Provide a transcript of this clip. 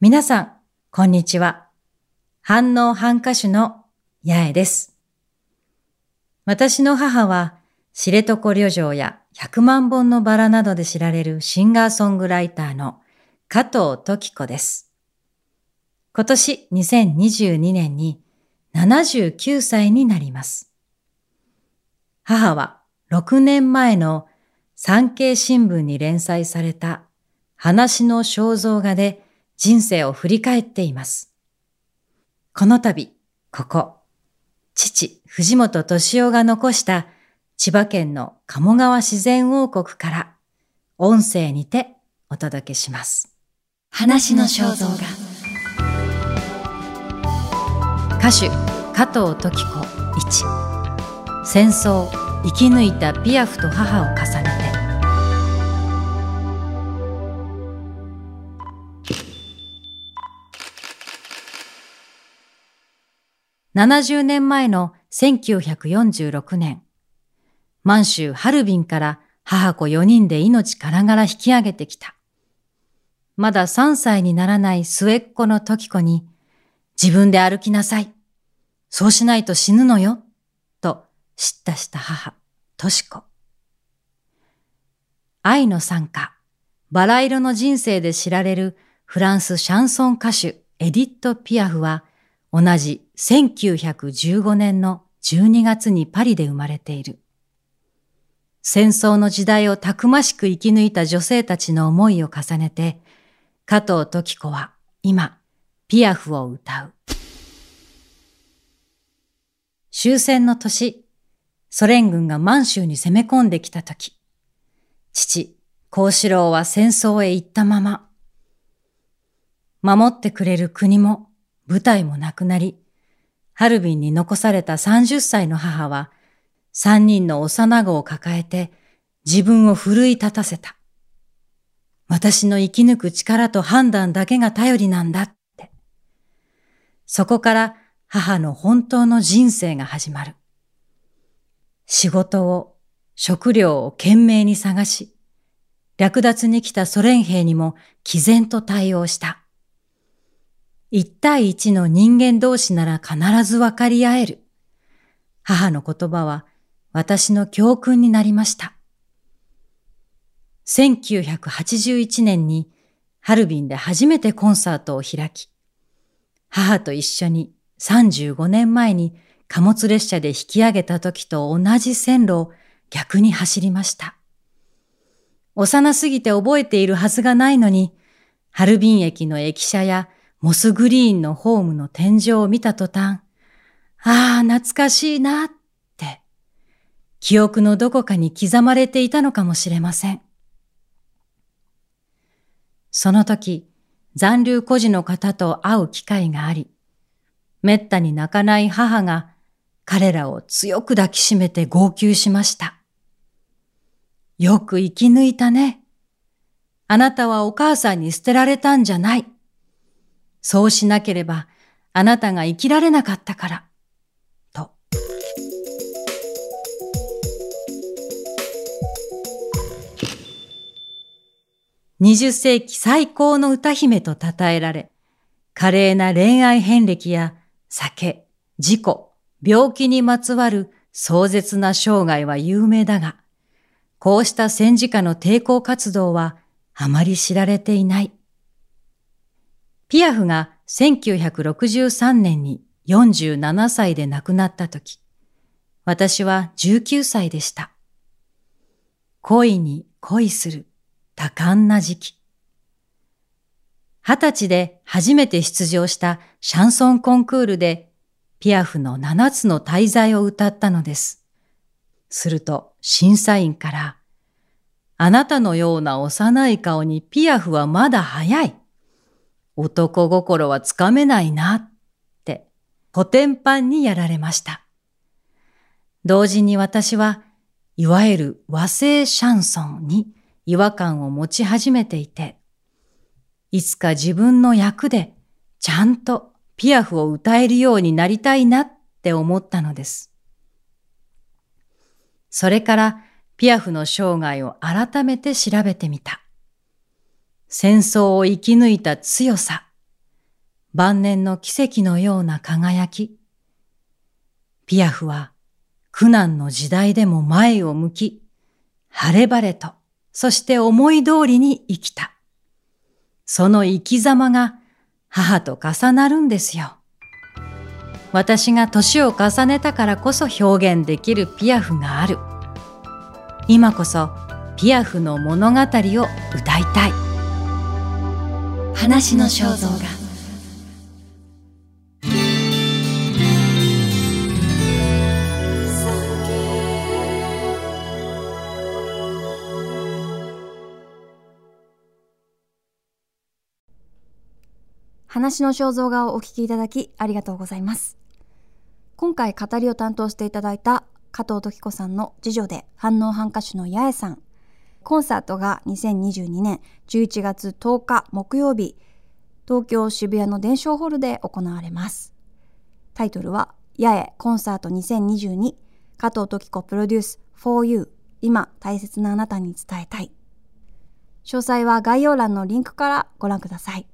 皆さん、こんにちは。反応反歌手の八重です。私の母は、知床旅情や百万本のバラなどで知られるシンガーソングライターの加藤時子です。今年2022年に79歳になります。母は6年前の産経新聞に連載された話の肖像画で人生を振り返っています。この度、ここ、父、藤本敏夫が残した千葉県の鴨川自然王国から音声にてお届けします。話の肖像画歌手、加藤時子1戦争、生き抜いたピアフと母を重ねて70年前の1946年、満州ハルビンから母子4人で命からがら引き上げてきた。まだ3歳にならない末っ子の時子に、自分で歩きなさい。そうしないと死ぬのよ。と叱咤した母、とし子。愛の参加、バラ色の人生で知られるフランスシャンソン歌手エディット・ピアフは同じ1915年の12月にパリで生まれている。戦争の時代をたくましく生き抜いた女性たちの思いを重ねて、加藤時子は今、ピアフを歌う。終戦の年、ソ連軍が満州に攻め込んできた時、父、幸四郎は戦争へ行ったまま、守ってくれる国も舞台もなくなり、ハルビンに残された30歳の母は、3人の幼子を抱えて自分を奮い立たせた。私の生き抜く力と判断だけが頼りなんだって。そこから母の本当の人生が始まる。仕事を、食料を懸命に探し、略奪に来たソ連兵にも毅然と対応した。一対一の人間同士なら必ず分かり合える。母の言葉は私の教訓になりました。1981年にハルビンで初めてコンサートを開き、母と一緒に35年前に貨物列車で引き上げた時と同じ線路を逆に走りました。幼すぎて覚えているはずがないのに、ハルビン駅の駅舎やモスグリーンのホームの天井を見た途端、ああ、懐かしいなって、記憶のどこかに刻まれていたのかもしれません。その時、残留孤児の方と会う機会があり、めったに泣かない母が彼らを強く抱きしめて号泣しました。よく生き抜いたね。あなたはお母さんに捨てられたんじゃない。そうしなければあなたが生きられなかったから、と。20世紀最高の歌姫と称えられ、華麗な恋愛遍歴や酒、事故、病気にまつわる壮絶な生涯は有名だが、こうした戦時下の抵抗活動はあまり知られていない。ピアフが1963年に47歳で亡くなった時、私は19歳でした。恋に恋する多感な時期。二十歳で初めて出場したシャンソンコンクールでピアフの七つの大罪を歌ったのです。すると審査員から、あなたのような幼い顔にピアフはまだ早い。男心はつかめないなって、古典版にやられました。同時に私は、いわゆる和製シャンソンに違和感を持ち始めていて、いつか自分の役でちゃんとピアフを歌えるようになりたいなって思ったのです。それからピアフの生涯を改めて調べてみた。戦争を生き抜いた強さ、晩年の奇跡のような輝き。ピアフは苦難の時代でも前を向き、晴れ晴れと、そして思い通りに生きた。その生き様が母と重なるんですよ。私が年を重ねたからこそ表現できるピアフがある。今こそピアフの物語を歌いたい。話の肖像画話の肖像画をお聞きいただきありがとうございます。今回語りを担当していただいた加藤時子さんの次女で反応反歌手の八重さん。コンサートが2022年11月10日木曜日、東京渋谷の伝承ホールで行われます。タイトルは、八重コンサート2022加藤時子プロデュース for you 今大切なあなたに伝えたい。詳細は概要欄のリンクからご覧ください。